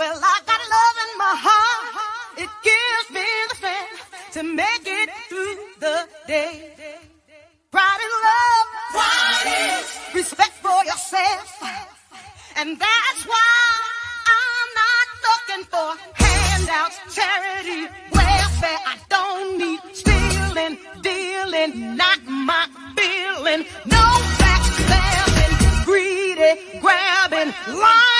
Well, I got love in my heart. It gives me the strength to make it through the day. Pride in love. Pride is respect for yourself. And that's why I'm not looking for handouts, charity, welfare. I don't need stealing, dealing, not my feeling. No backstabbing, greedy, grabbing, lying,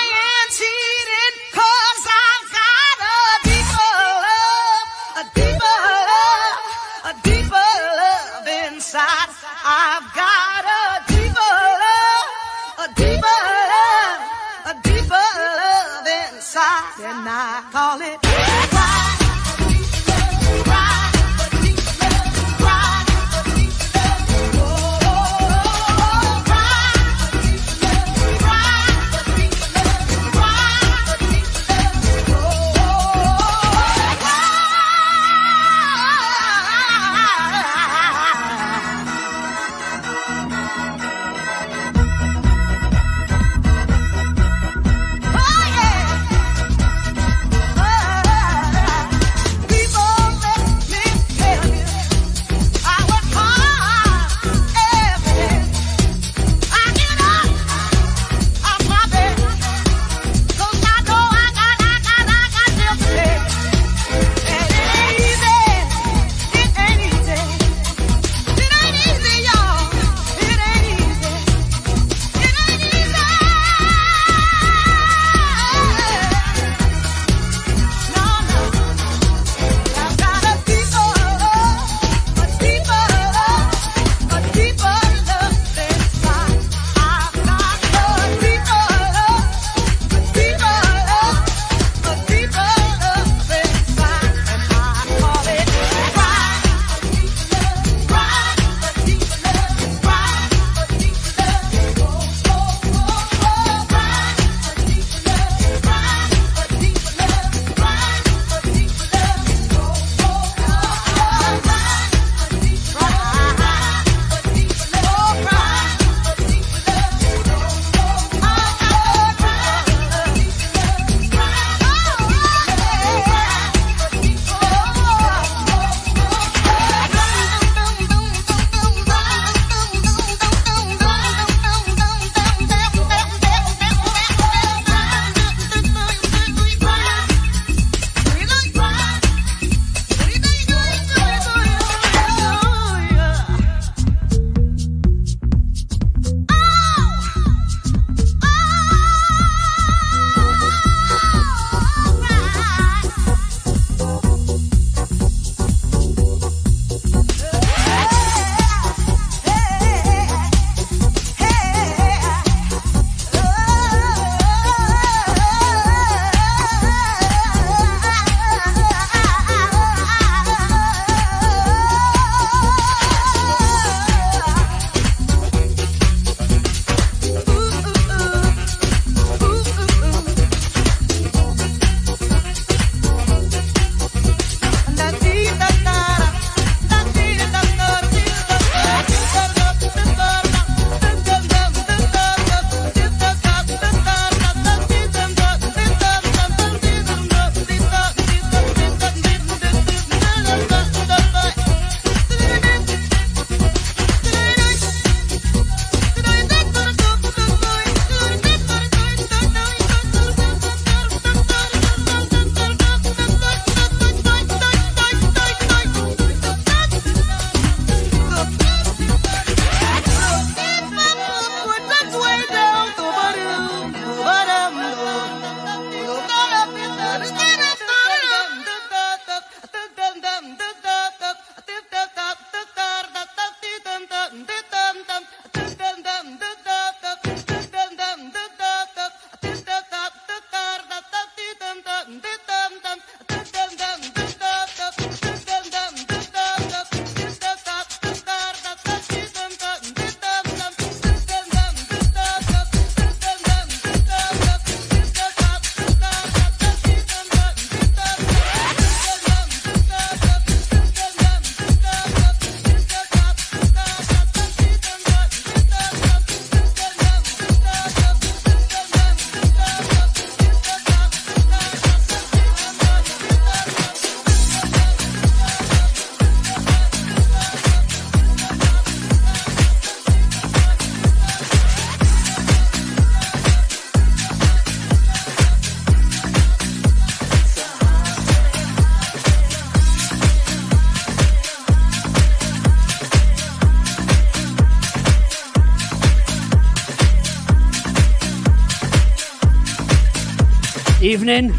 Evening.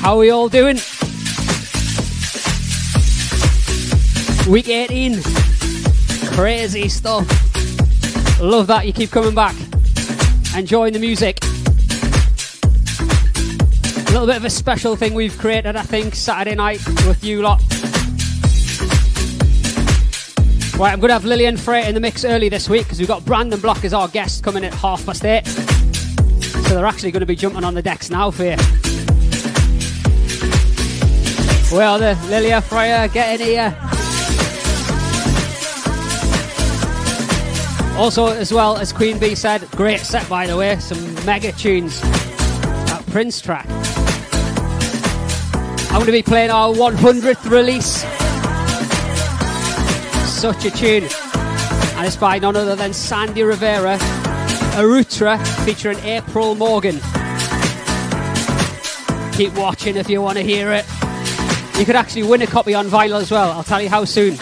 How are we all doing? Week 18. Crazy stuff. Love that you keep coming back. Enjoying the music. A little bit of a special thing we've created, I think, Saturday night with you lot. Right, I'm going to have Lil and Freya in the mix early this week because we've got Brandon Block as our guest coming at half past eight. So they're actually going to be jumping on the decks now for you. Well, the Lil and Freya getting here. Also, as well as Queen Bee said, great set by the way, some mega tunes. That Prince track. I'm going to be playing our 100th release. Such a tune. And it's by none other than Sandy Rivera, Arutra, featuring April Morgan. Keep watching if you want to hear it. You could actually win a copy on vinyl as well. I'll tell you how soon.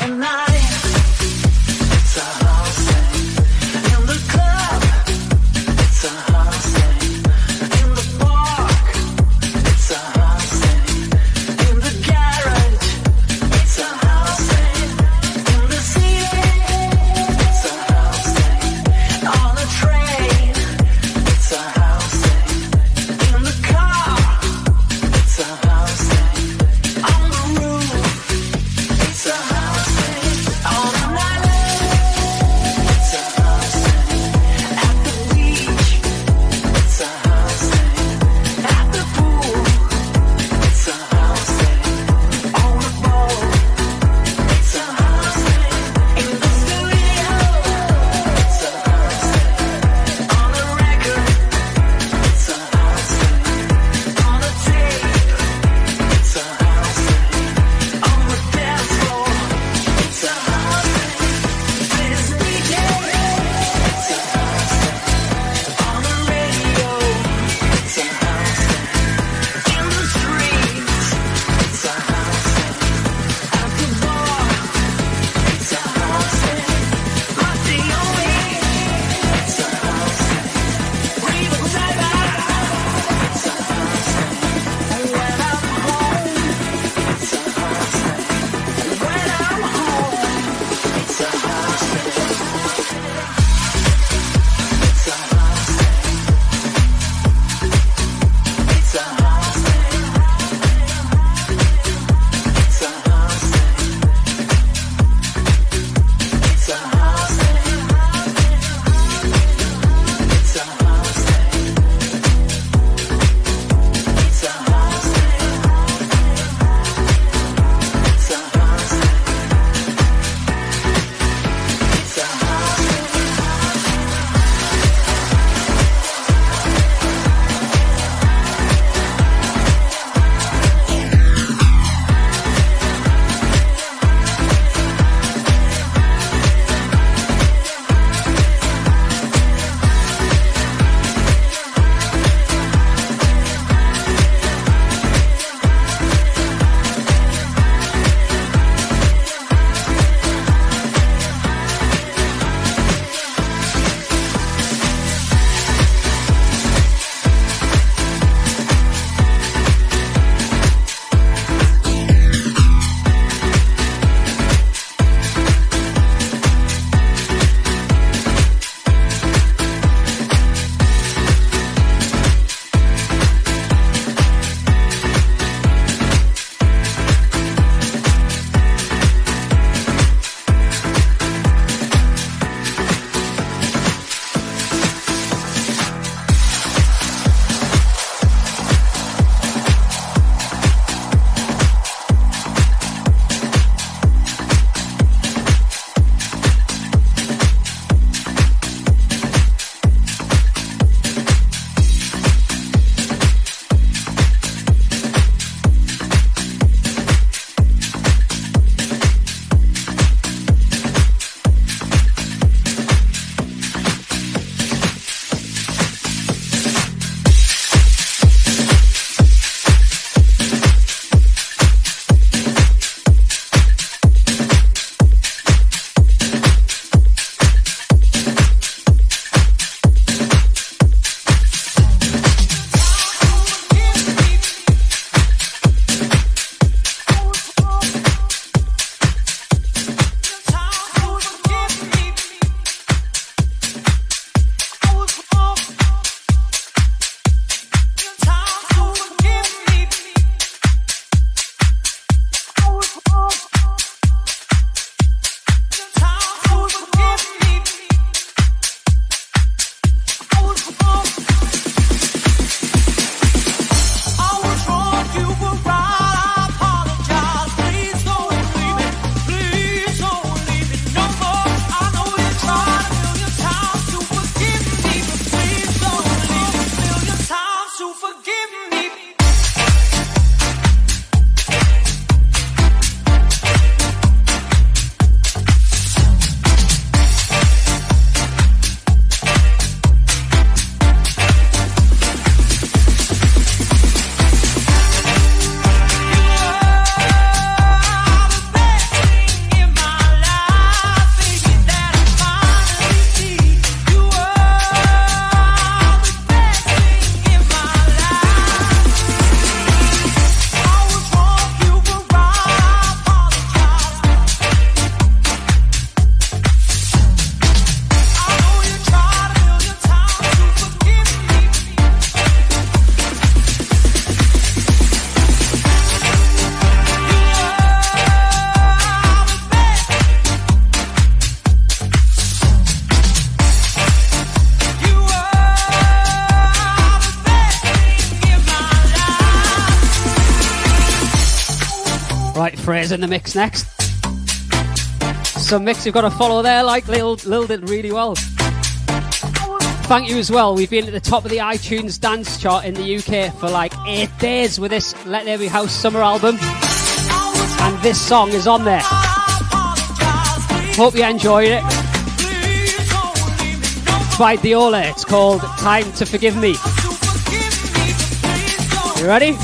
Mix next. Some mix you've got to follow there, like Lil, Lil did really well. Thank you as well. We've been at the top of the iTunes dance chart in the UK for like eight days with this Let There Be House summer album. And this song is on there. Hope you enjoyed it. It's by Diola. It's called Time to Forgive Me. You ready?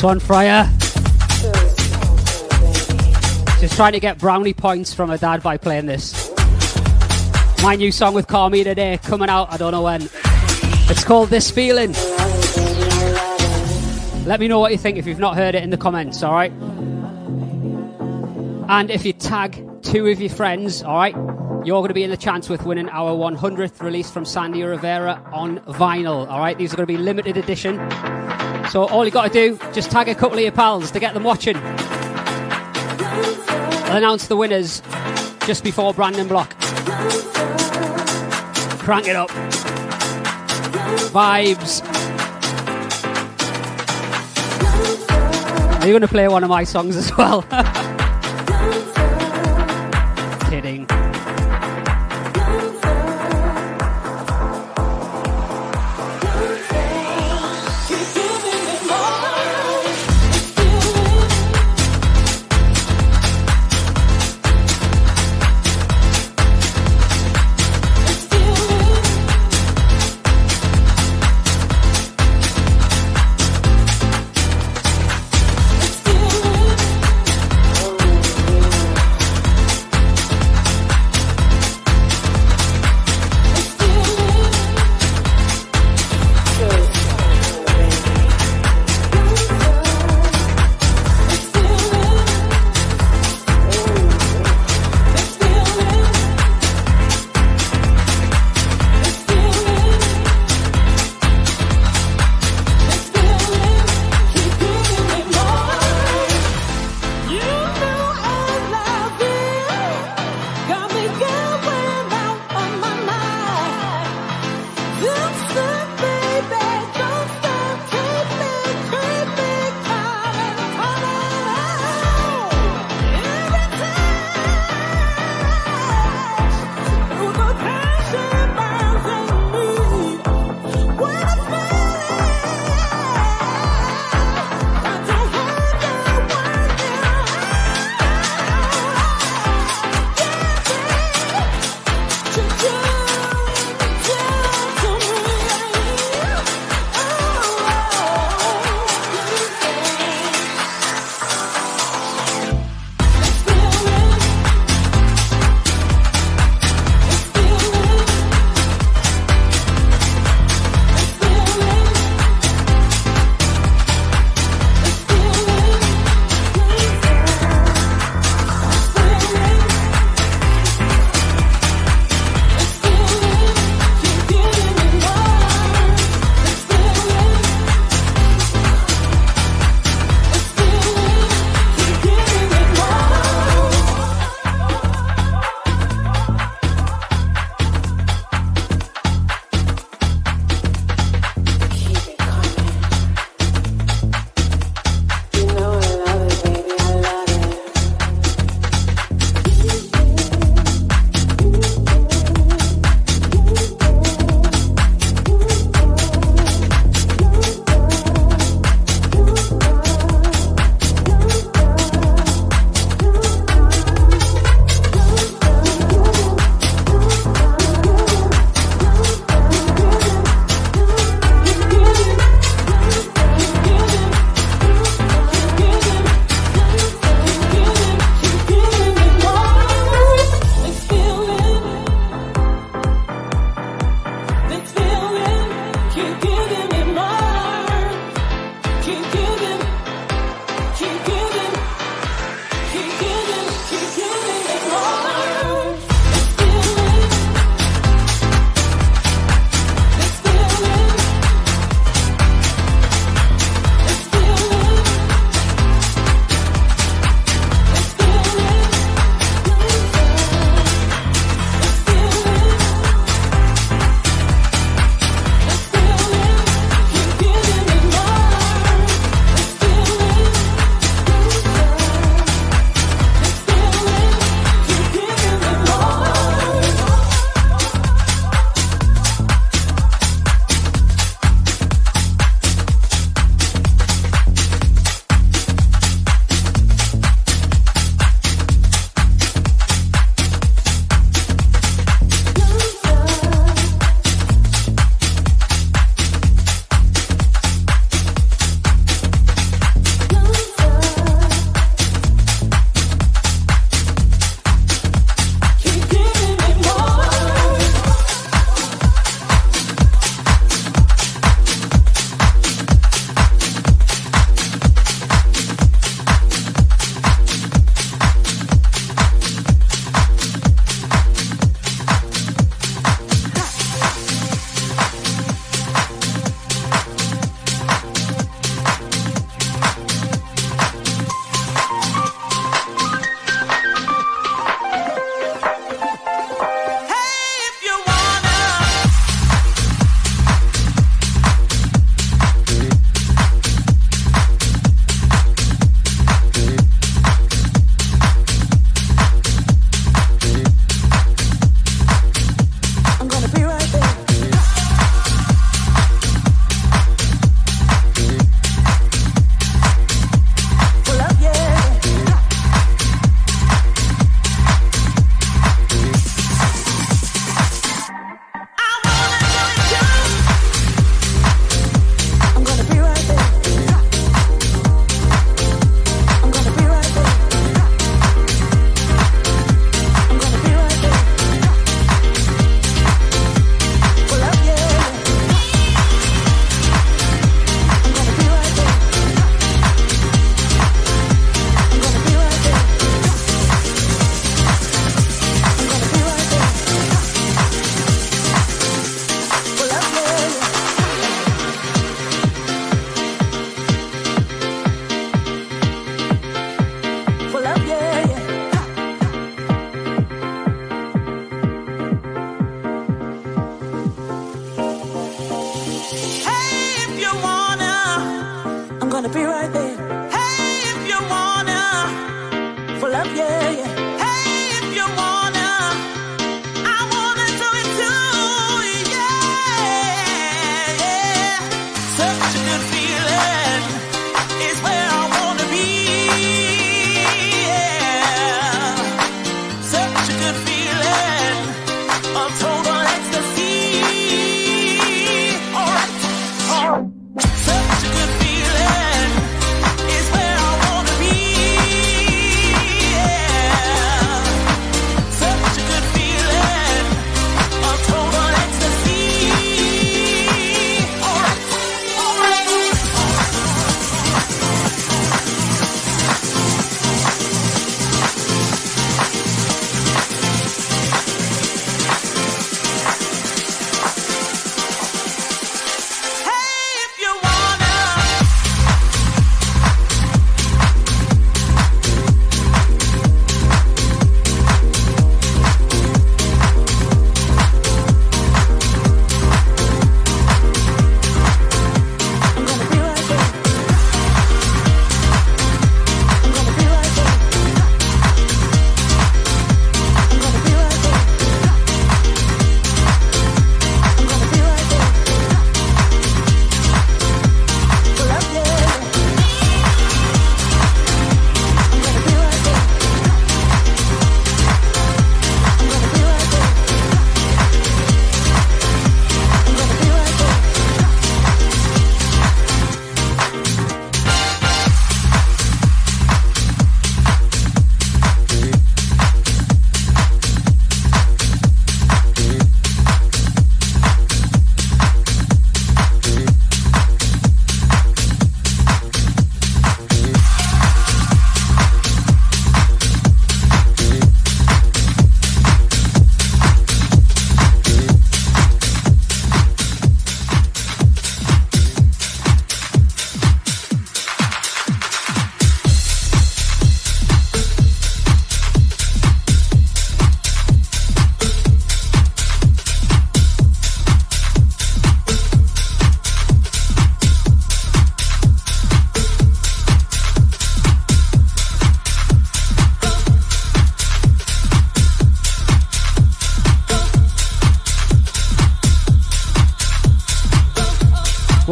Nice one, Fryer. Just trying to get brownie points from her dad by playing this. My new song with Carmi today, coming out, I don't know when. It's called This Feeling. Let me know what you think if you've not heard it in the comments, alright? And if you tag two of your friends, alright, you're going to be in the chance with winning our 100th release from Sandy Rivera on vinyl, alright? These are going to be limited edition. So all you got to do, just tag a couple of your pals to get them watching. I'll announce the winners just before Brandon Block. Crank it up. Vibes. Are you going to play one of my songs as well?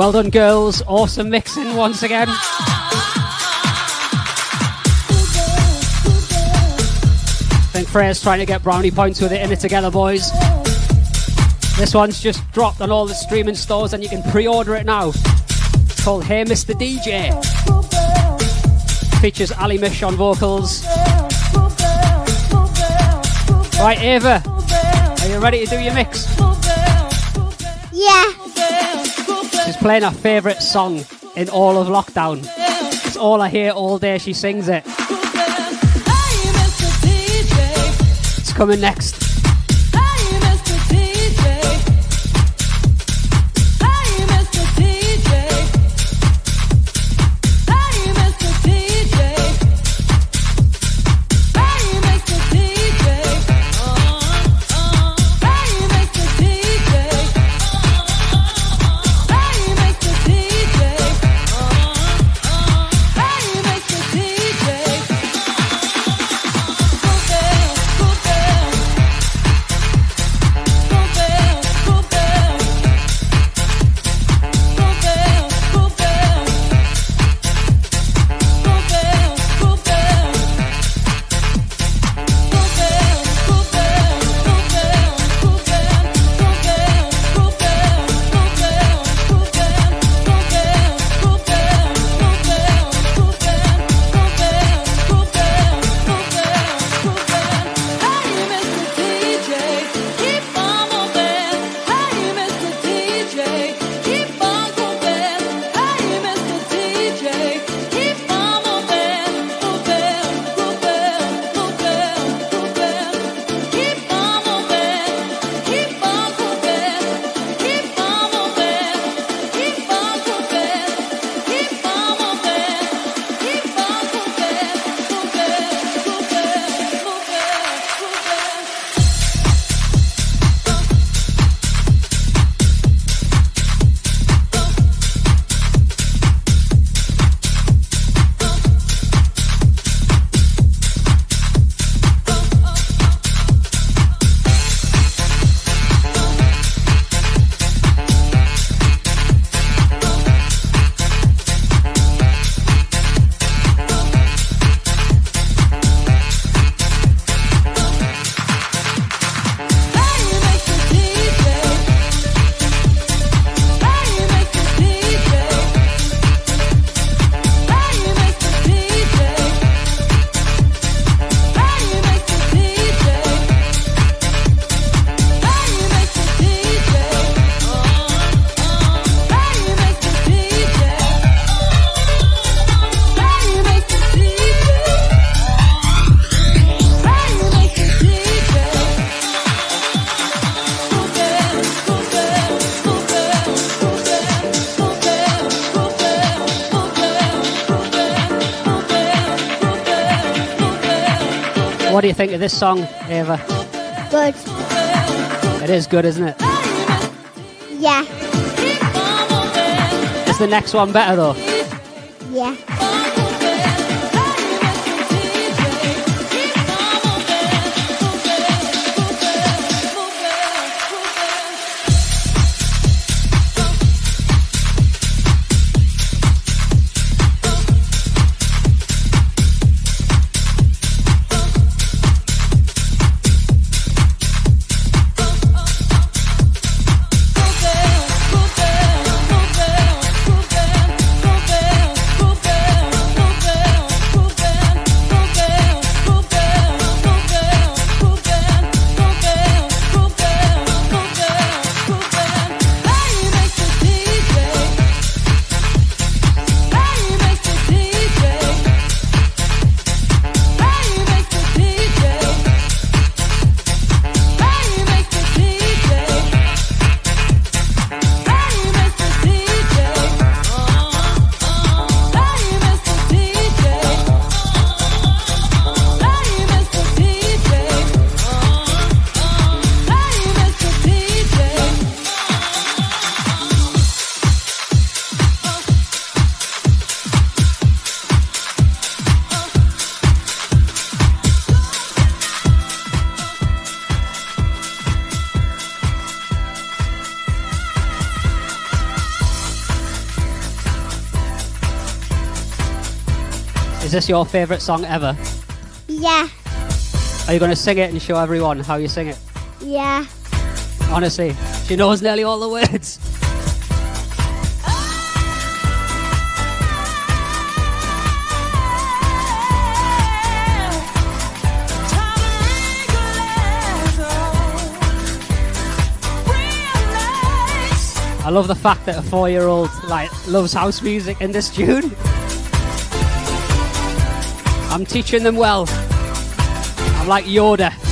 Well done, girls. Awesome mixing once again. I think Freya's trying to get brownie points with it in it together, boys. This one's just dropped on all the streaming stores and you can pre order it now. It's called Hey Mr. DJ. Features Ali Mish on vocals. Right, Ava, are you ready to do your mix? Playing her favourite song in all of lockdown. It's all I hear all day. She sings it. It's coming next. Think of this song, Ava? Good. It is good, isn't it? Yeah. Is the next one better though? This your favourite song ever? Yeah. Are you going to sing it and show everyone how you sing it? Yeah. Honestly, she knows nearly all the words. I love the fact that a four-year-old like loves house music in this tune. I'm teaching them well. I'm like Yoda.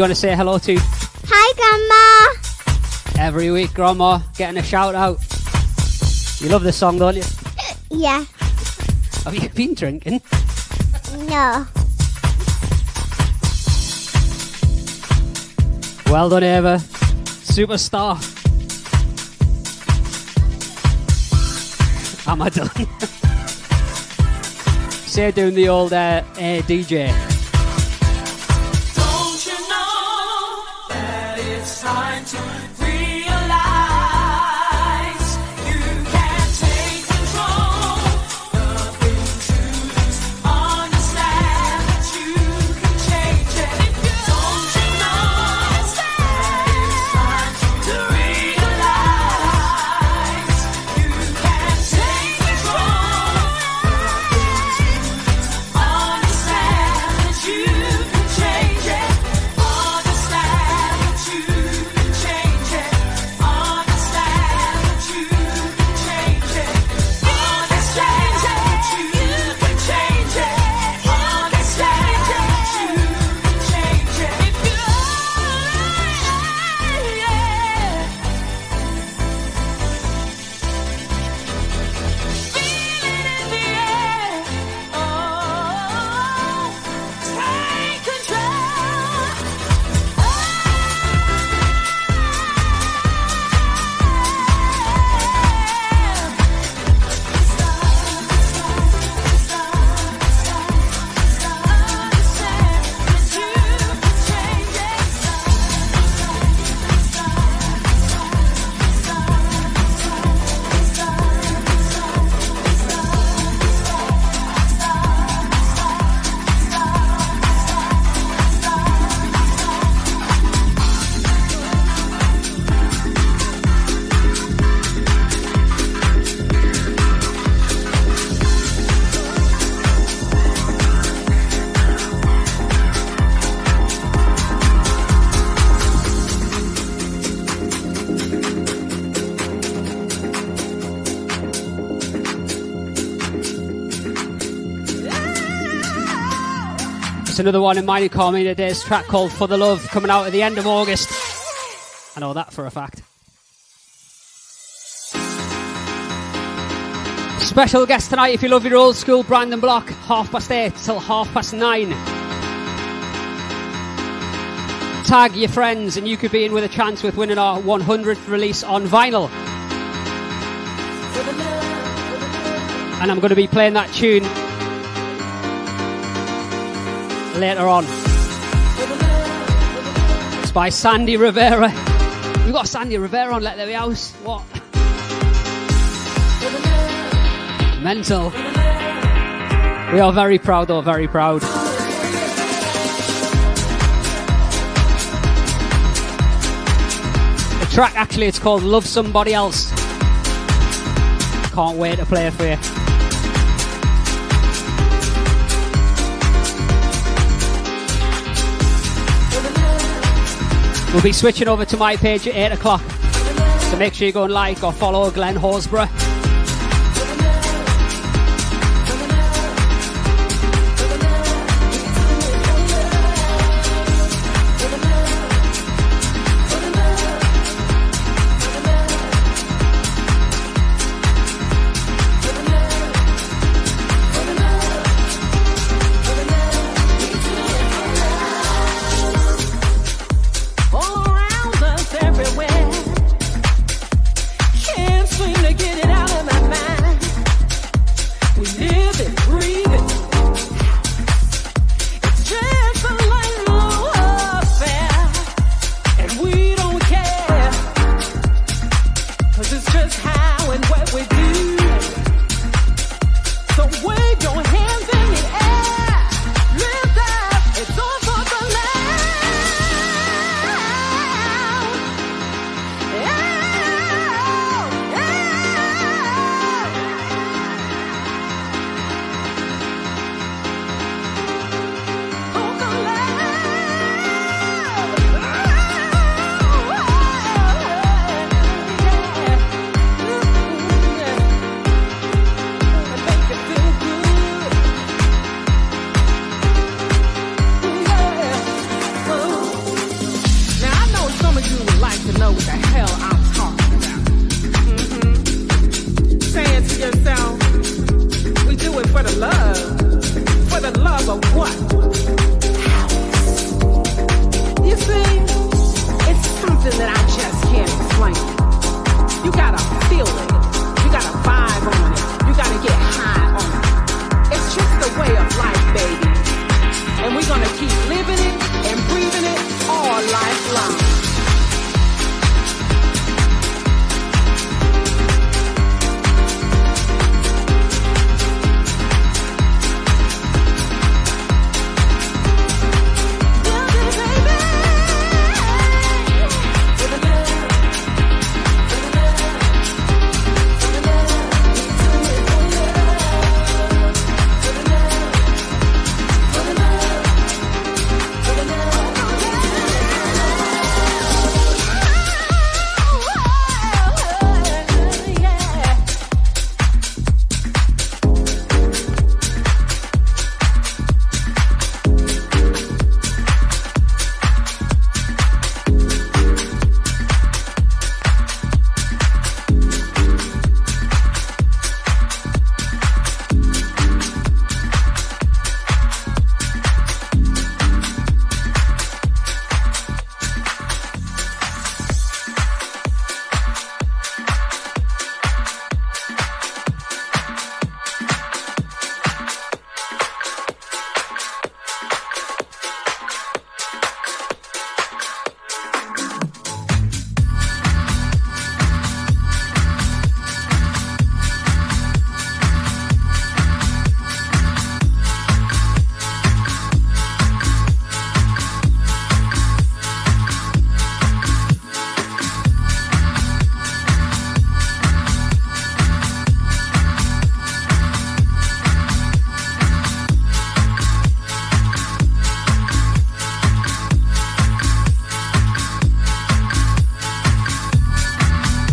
You want to say hello to? Hi, Grandma. Every week, Grandma, getting a shout out. You love this song, don't you? Yeah. Have you been drinking? No. Well done, Ava. Superstar. Am I done? Say doing the old uh, uh, DJ. Another one in Mighty Calming today's track called For the Love coming out at the end of August. I know that for a fact. Special guest tonight if you love your old school Brandon Block, half past eight till half past nine. Tag your friends and you could be in with a chance with winning our 100th release on vinyl. And I'm going to be playing that tune later on. It's by Sandy Rivera. We've got Sandy Rivera on Let There Be House. What? Mental. We are very proud, though, very proud. The track, actually, it's called Love Somebody Else. Can't wait to play it for you. We'll be switching over to my page at 8 o'clock. So make sure you go and like or follow Glenn Horsborough.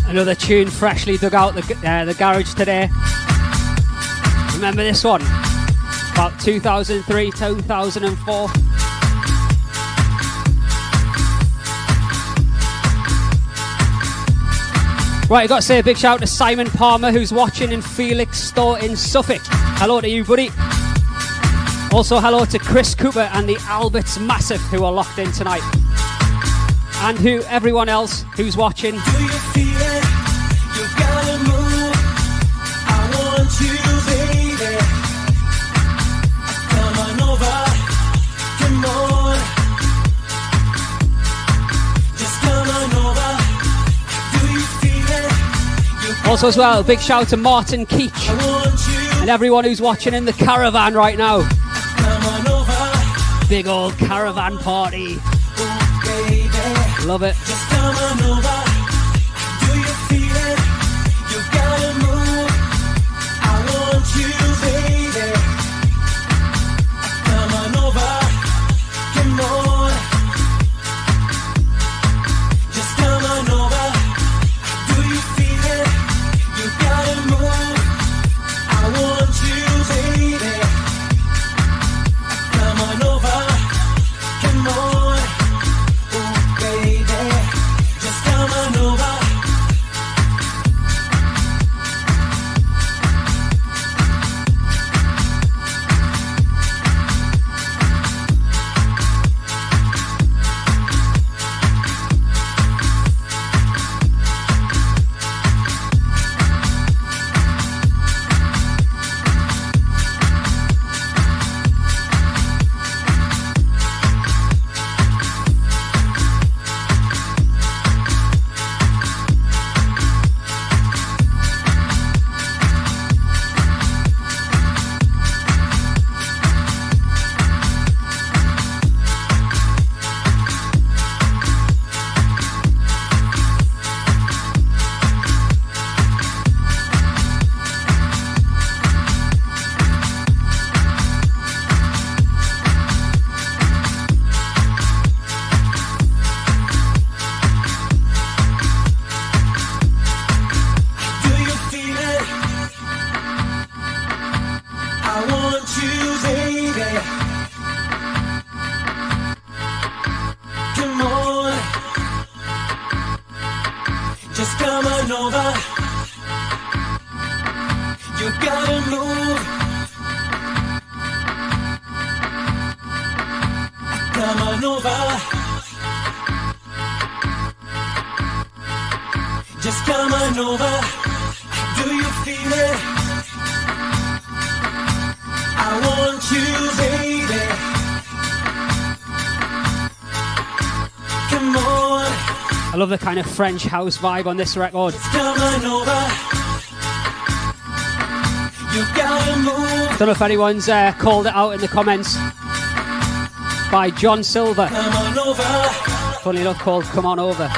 Another tune freshly dug out the, uh, the garage today. Remember this one? About 2003, 2004. Right, I've got to say a big shout out to Simon Palmer who's watching in Felixstowe in Suffolk. Hello to you, buddy. Also, hello to Chris Cooper and the Alberts Massive who are locked in tonight. And who everyone else who's watching. Also, as well, a big shout to Martin Keach I want you. and everyone who's watching in the caravan right now. Come on over. Big old caravan party. Oh. Love it. I love the kind of French house vibe on this record. Don't know if anyone's uh, called it out in the comments by John Silver. Funny enough, called "Come On Over."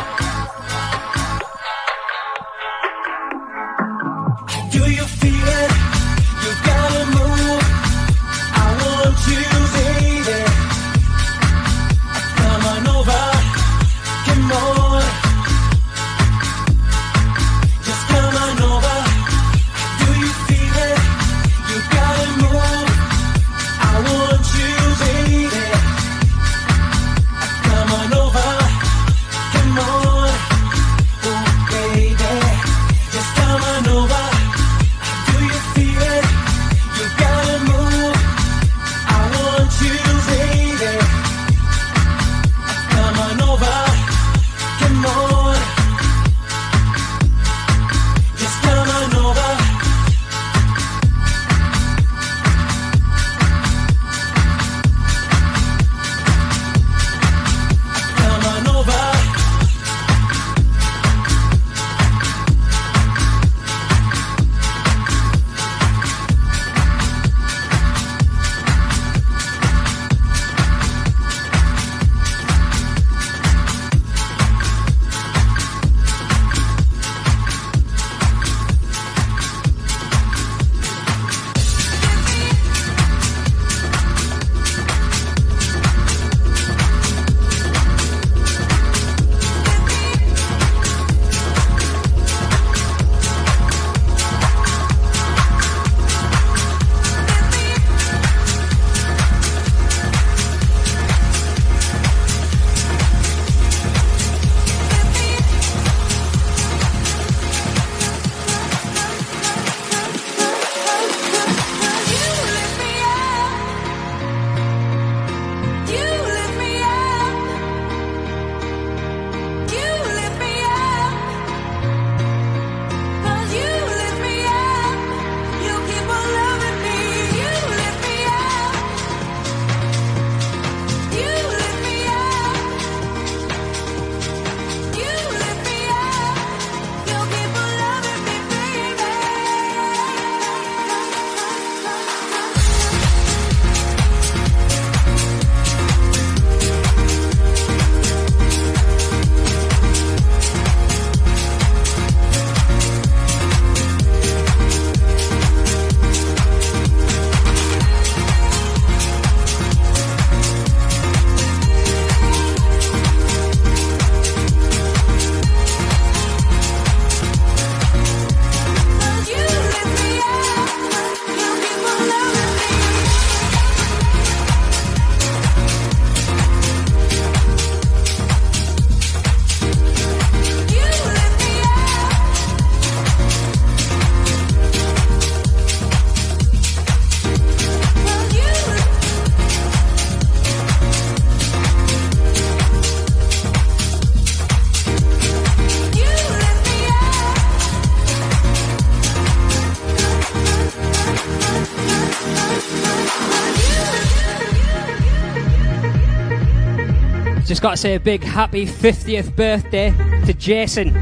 Just got to say a big happy 50th birthday to Jason,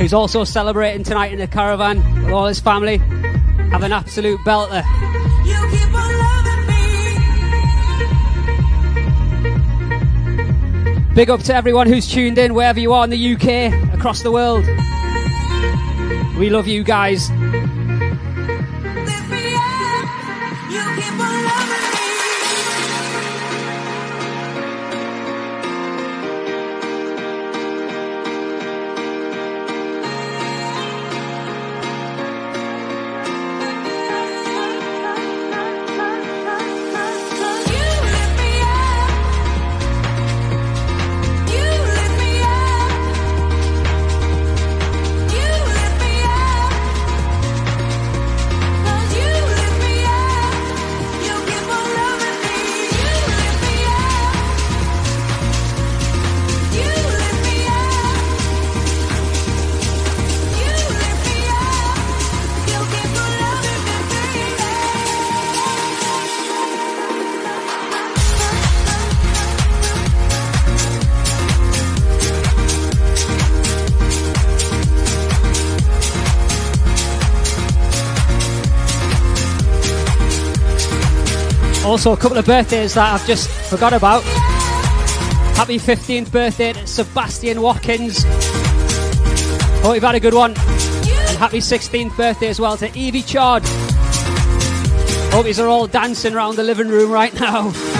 who's also celebrating tonight in the caravan with all his family. Have an absolute belter. You keep on loving me. Big up to everyone who's tuned in, wherever you are in the UK, across the world. We love you guys. Also, a couple of birthdays that I've just forgot about. Happy 15th birthday to Sebastian Watkins. Hope you've had a good one. And happy 16th birthday as well to Evie Chard. Hope these are all dancing around the living room right now.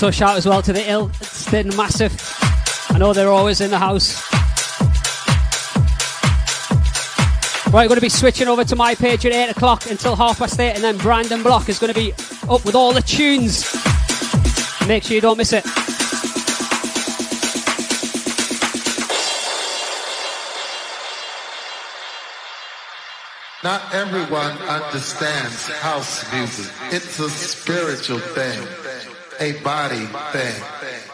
Also, shout as well to the Ill Ilston Massive. I know they're always in the house. Right, going to be switching over to my page at 8 o'clock until half past 8, and then Brandon Block is going to be up with all the tunes. Make sure you don't miss it. Not everyone understands house music. It's a spiritual thing a body thing,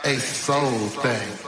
a soul thing.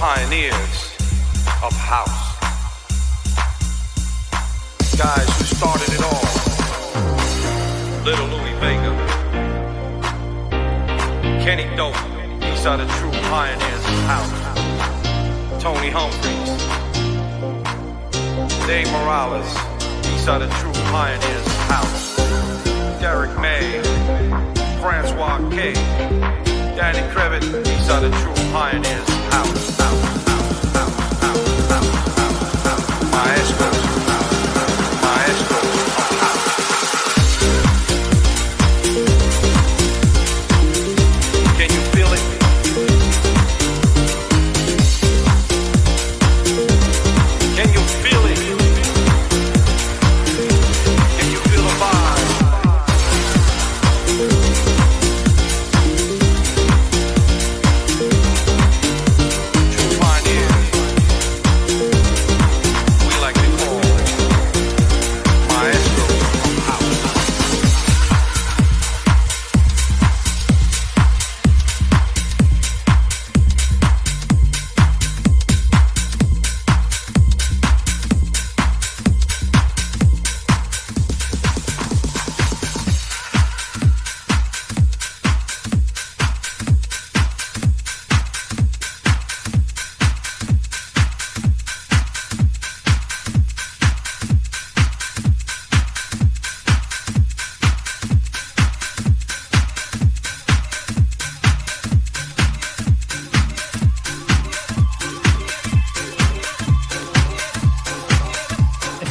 Pioneers of house. Guys who started it all. Little Louie Vega. Kenny Dope. These are the true pioneers of house. Tony Humphries. Dave Morales. These are the true pioneers of house. Derrick May. Francois K. Danny Krivit, these are the true pioneers of house. house, house, house, house, house, house, house. Maestros.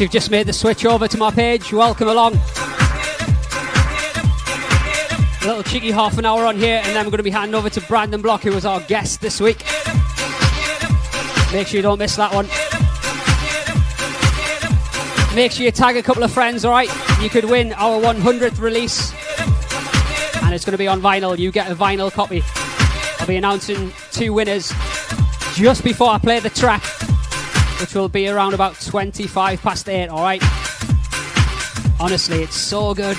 You've just made the switch over to my page, welcome along. A little cheeky half an hour on here, and then we're going to be handing over to Brandon Block, who was our guest this week. Make sure you don't miss that one. Make sure you tag a couple of friends, alright? You could win our 100th release, and it's going to be on vinyl. You get a vinyl copy. I'll be announcing two winners just before I play the track which will be around about 25 past 8, alright? Honestly, it's so good.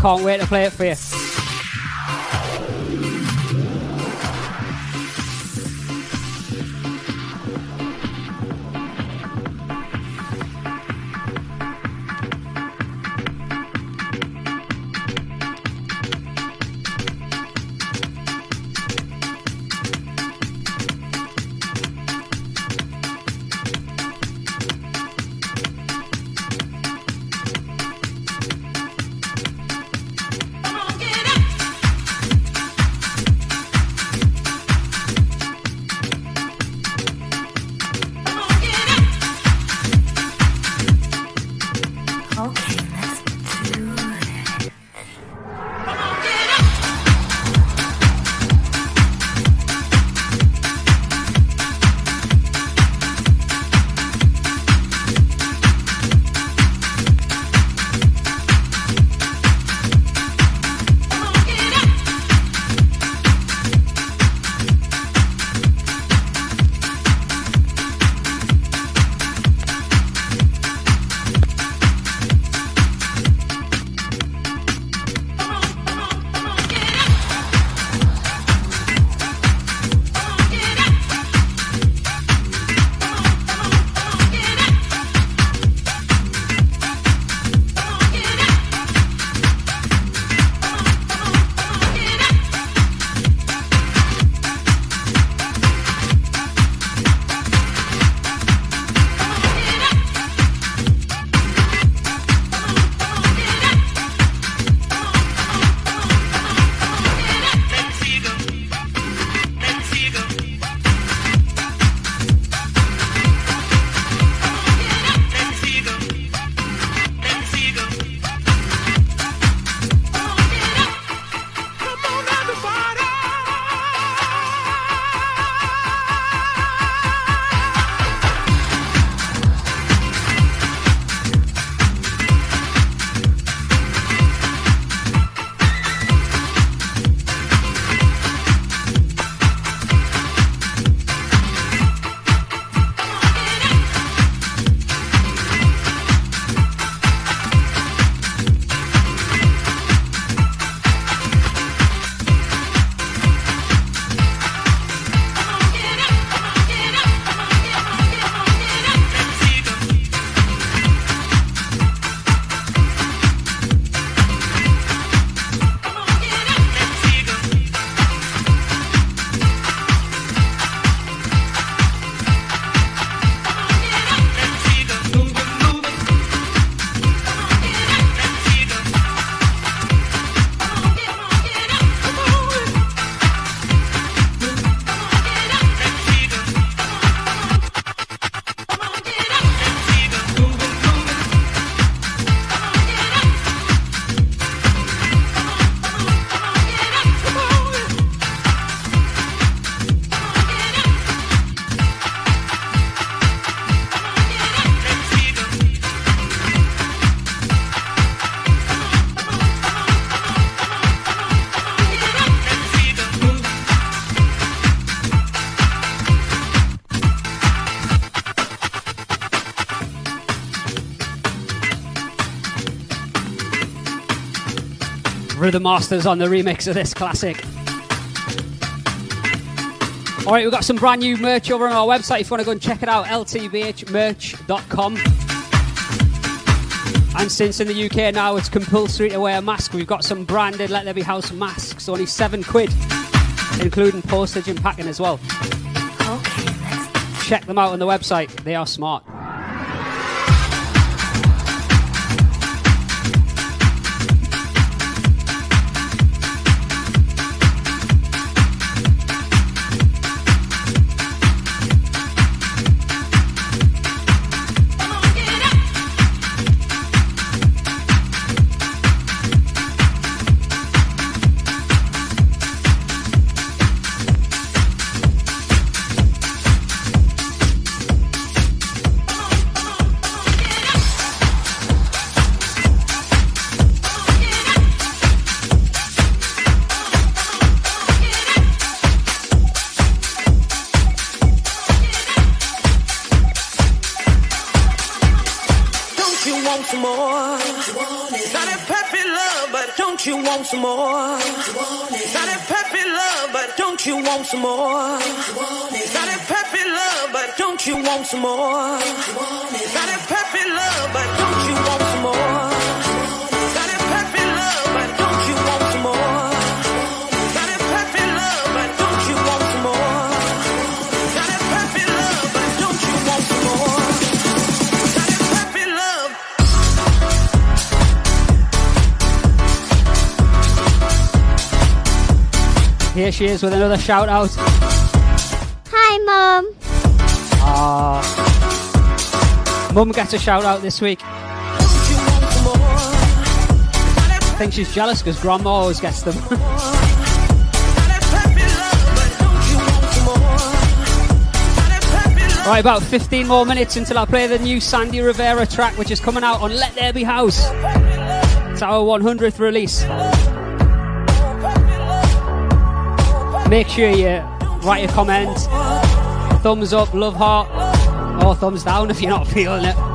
Can't wait to play it for you. Rhythm Masters on the remix of this classic. All right, we've got some brand new merch over on our website. If you want to go and check it out, ltbhmerch.com. And since in the UK now it's compulsory to wear a mask, we've got some branded Let There Be House masks, only seven quid, including postage and packing as well. Okay, Check them out on the website, they are smart. Some more? Got that perfect love, but don't you want some more? Got that perfect love, but don't you want some more? Got that perfect love, but don't you want some more? Got that perfect love, but don't you want some more? Got that perfect love. Here she is with another shout out. Hi, Mum. Ah. Mum gets a shout out this week. I think she's jealous because Grandma always gets them. right, about 15 more minutes until I play the new Sandy Rivera track, which is coming out on Let There Be House. It's our 100th release. Make sure you write a comment, thumbs up, love heart, or thumbs down if you're not feeling it.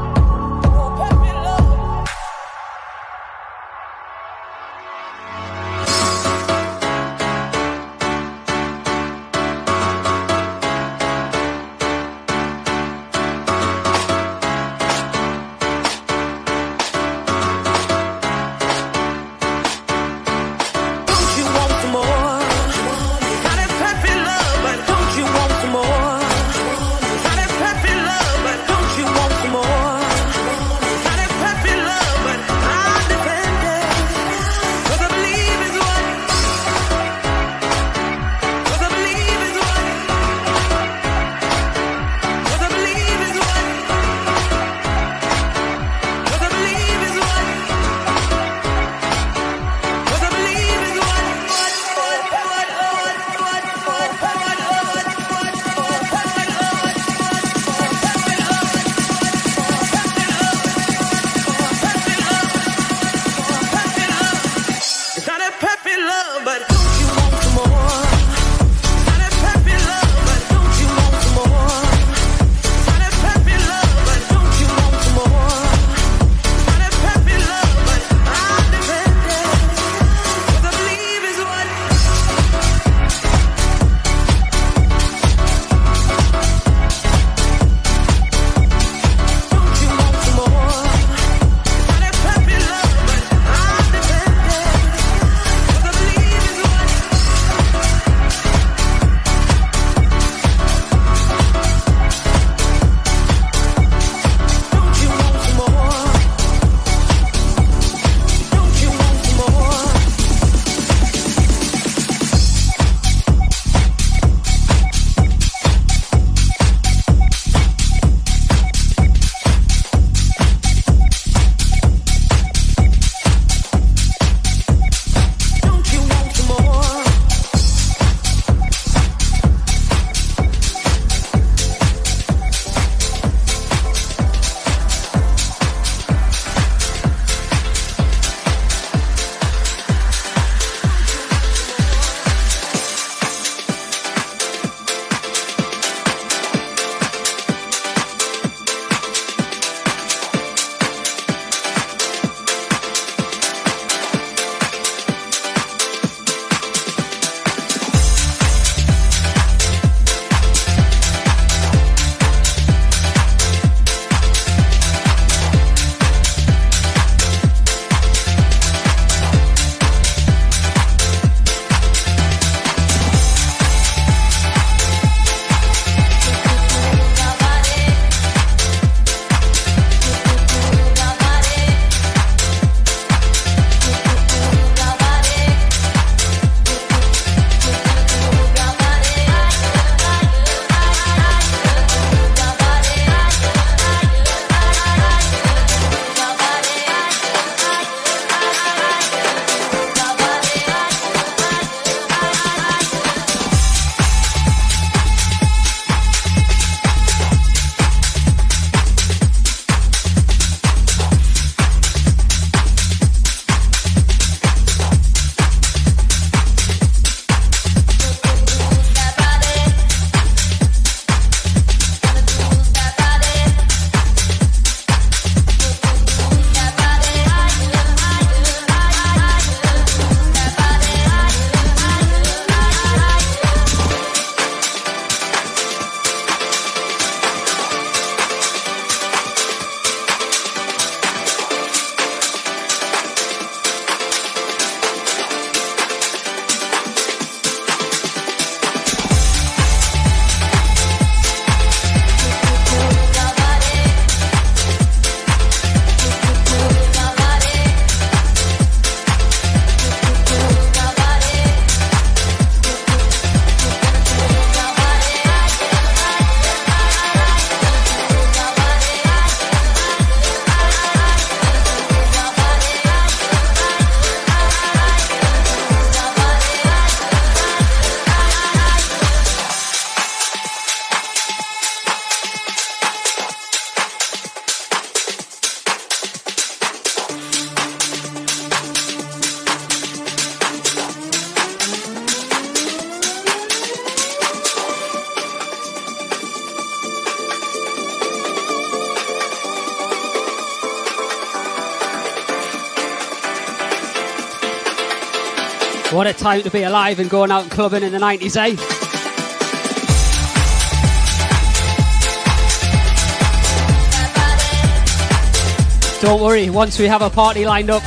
What a time to be alive and going out and clubbing in the 90s, eh? Don't worry, once we have a party lined up,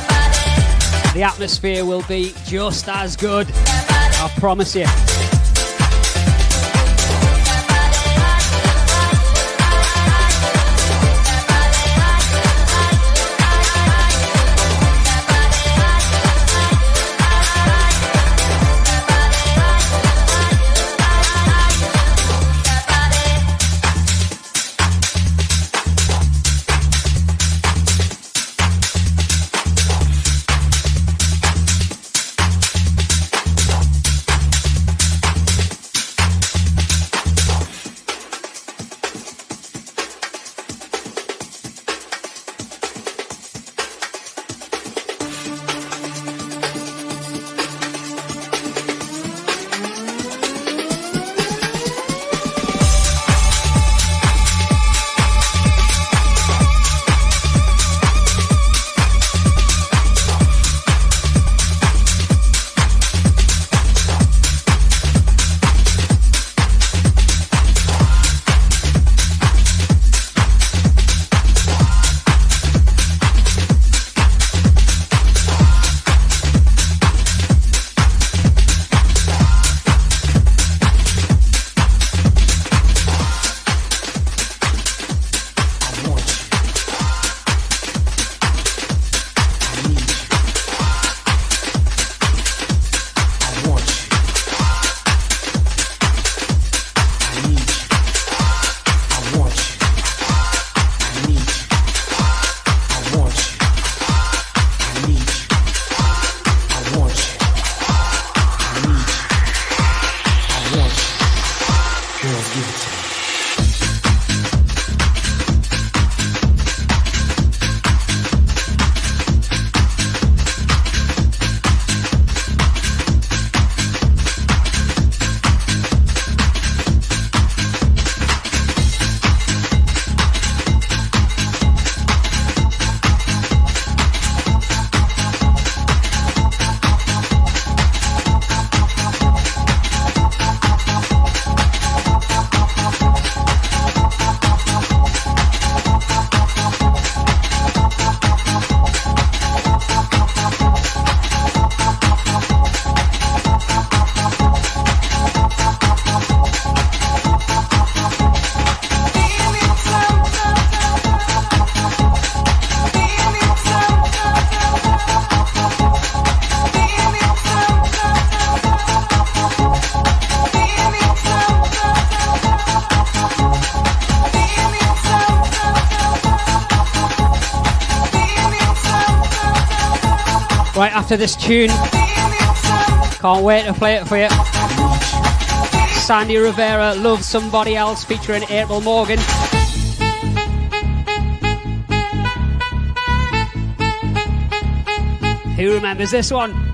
the atmosphere will be just as good. I promise you. After this tune, can't wait to play it for you. Sandy Rivera, Love Somebody Else, featuring April Morgan. Who remembers this one?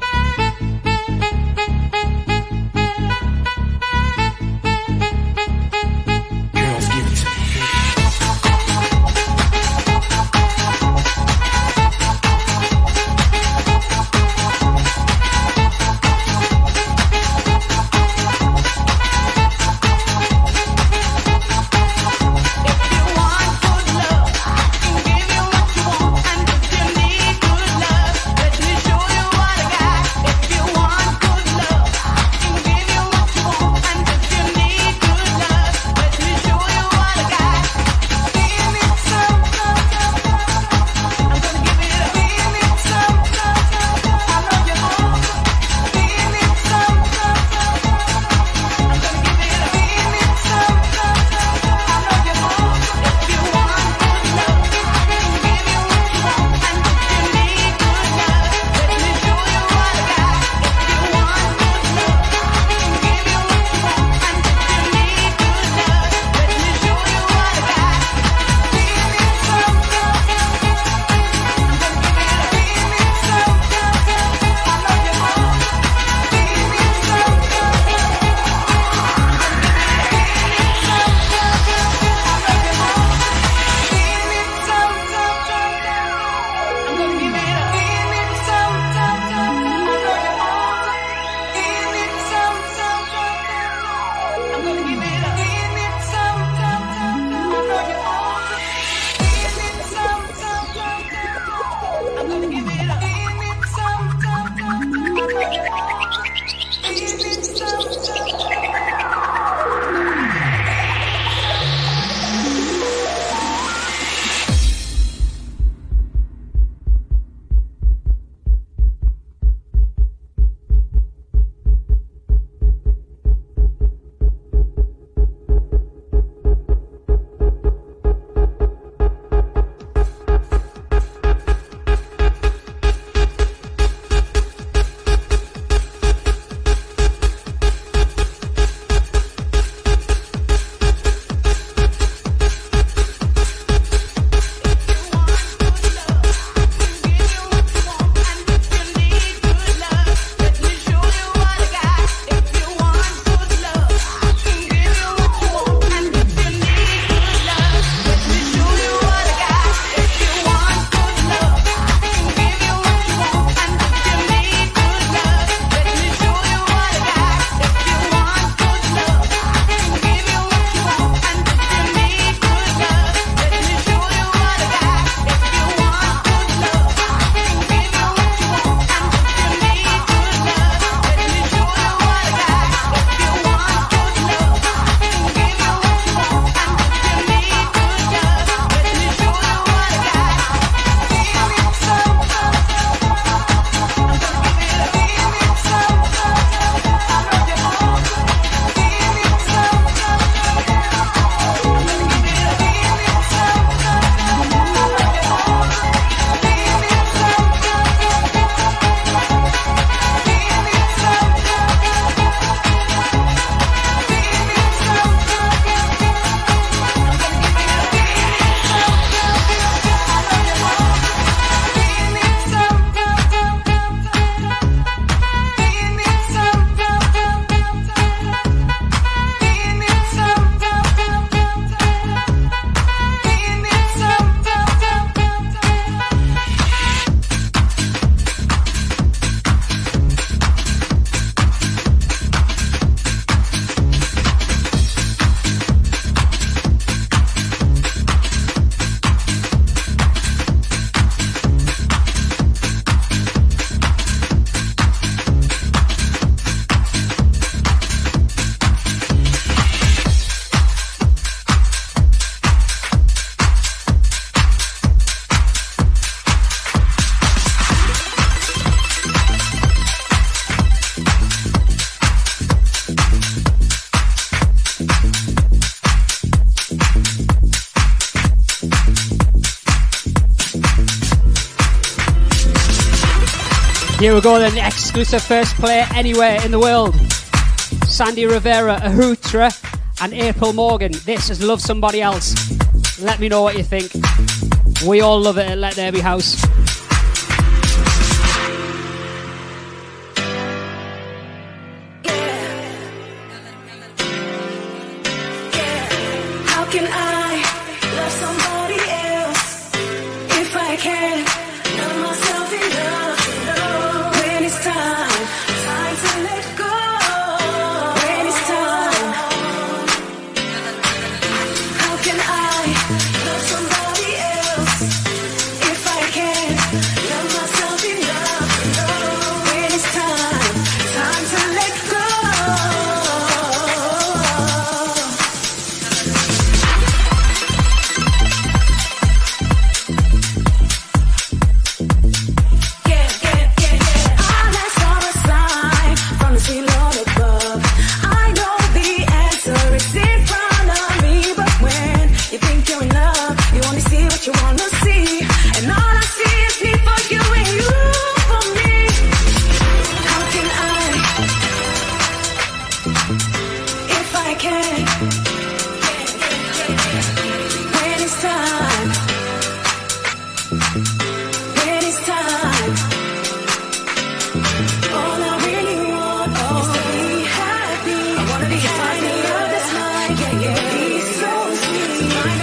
Here we go then, exclusive first player anywhere in the world. Sandy Rivera, Ahutra, and April Morgan. This is Love Somebody Else. Let me know what you think. We all love it at Let There Be House. It's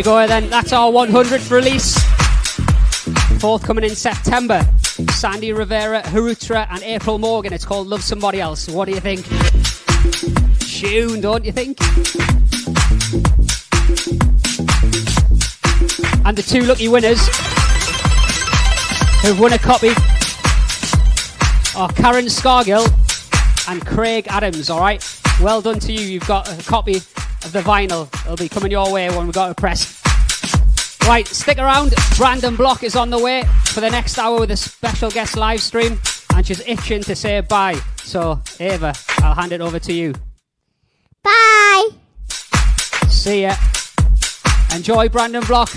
you go then. That's our 100th release. Forthcoming in September. Sandy Rivera, Harutra, and April Morgan. It's called Love Somebody Else. What do you think? Tune, don't you think? And the two lucky winners who've won a copy are Karen Scargill and Craig Adams, alright? Well done to you. You've got a copy the vinyl. It'll be coming your way when we go to press. Right, stick around. Brandon Block is on the way for the next hour with a special guest live stream, and she's itching to say bye. So, Ava, I'll hand it over to you. Bye. See ya. Enjoy Brandon Block.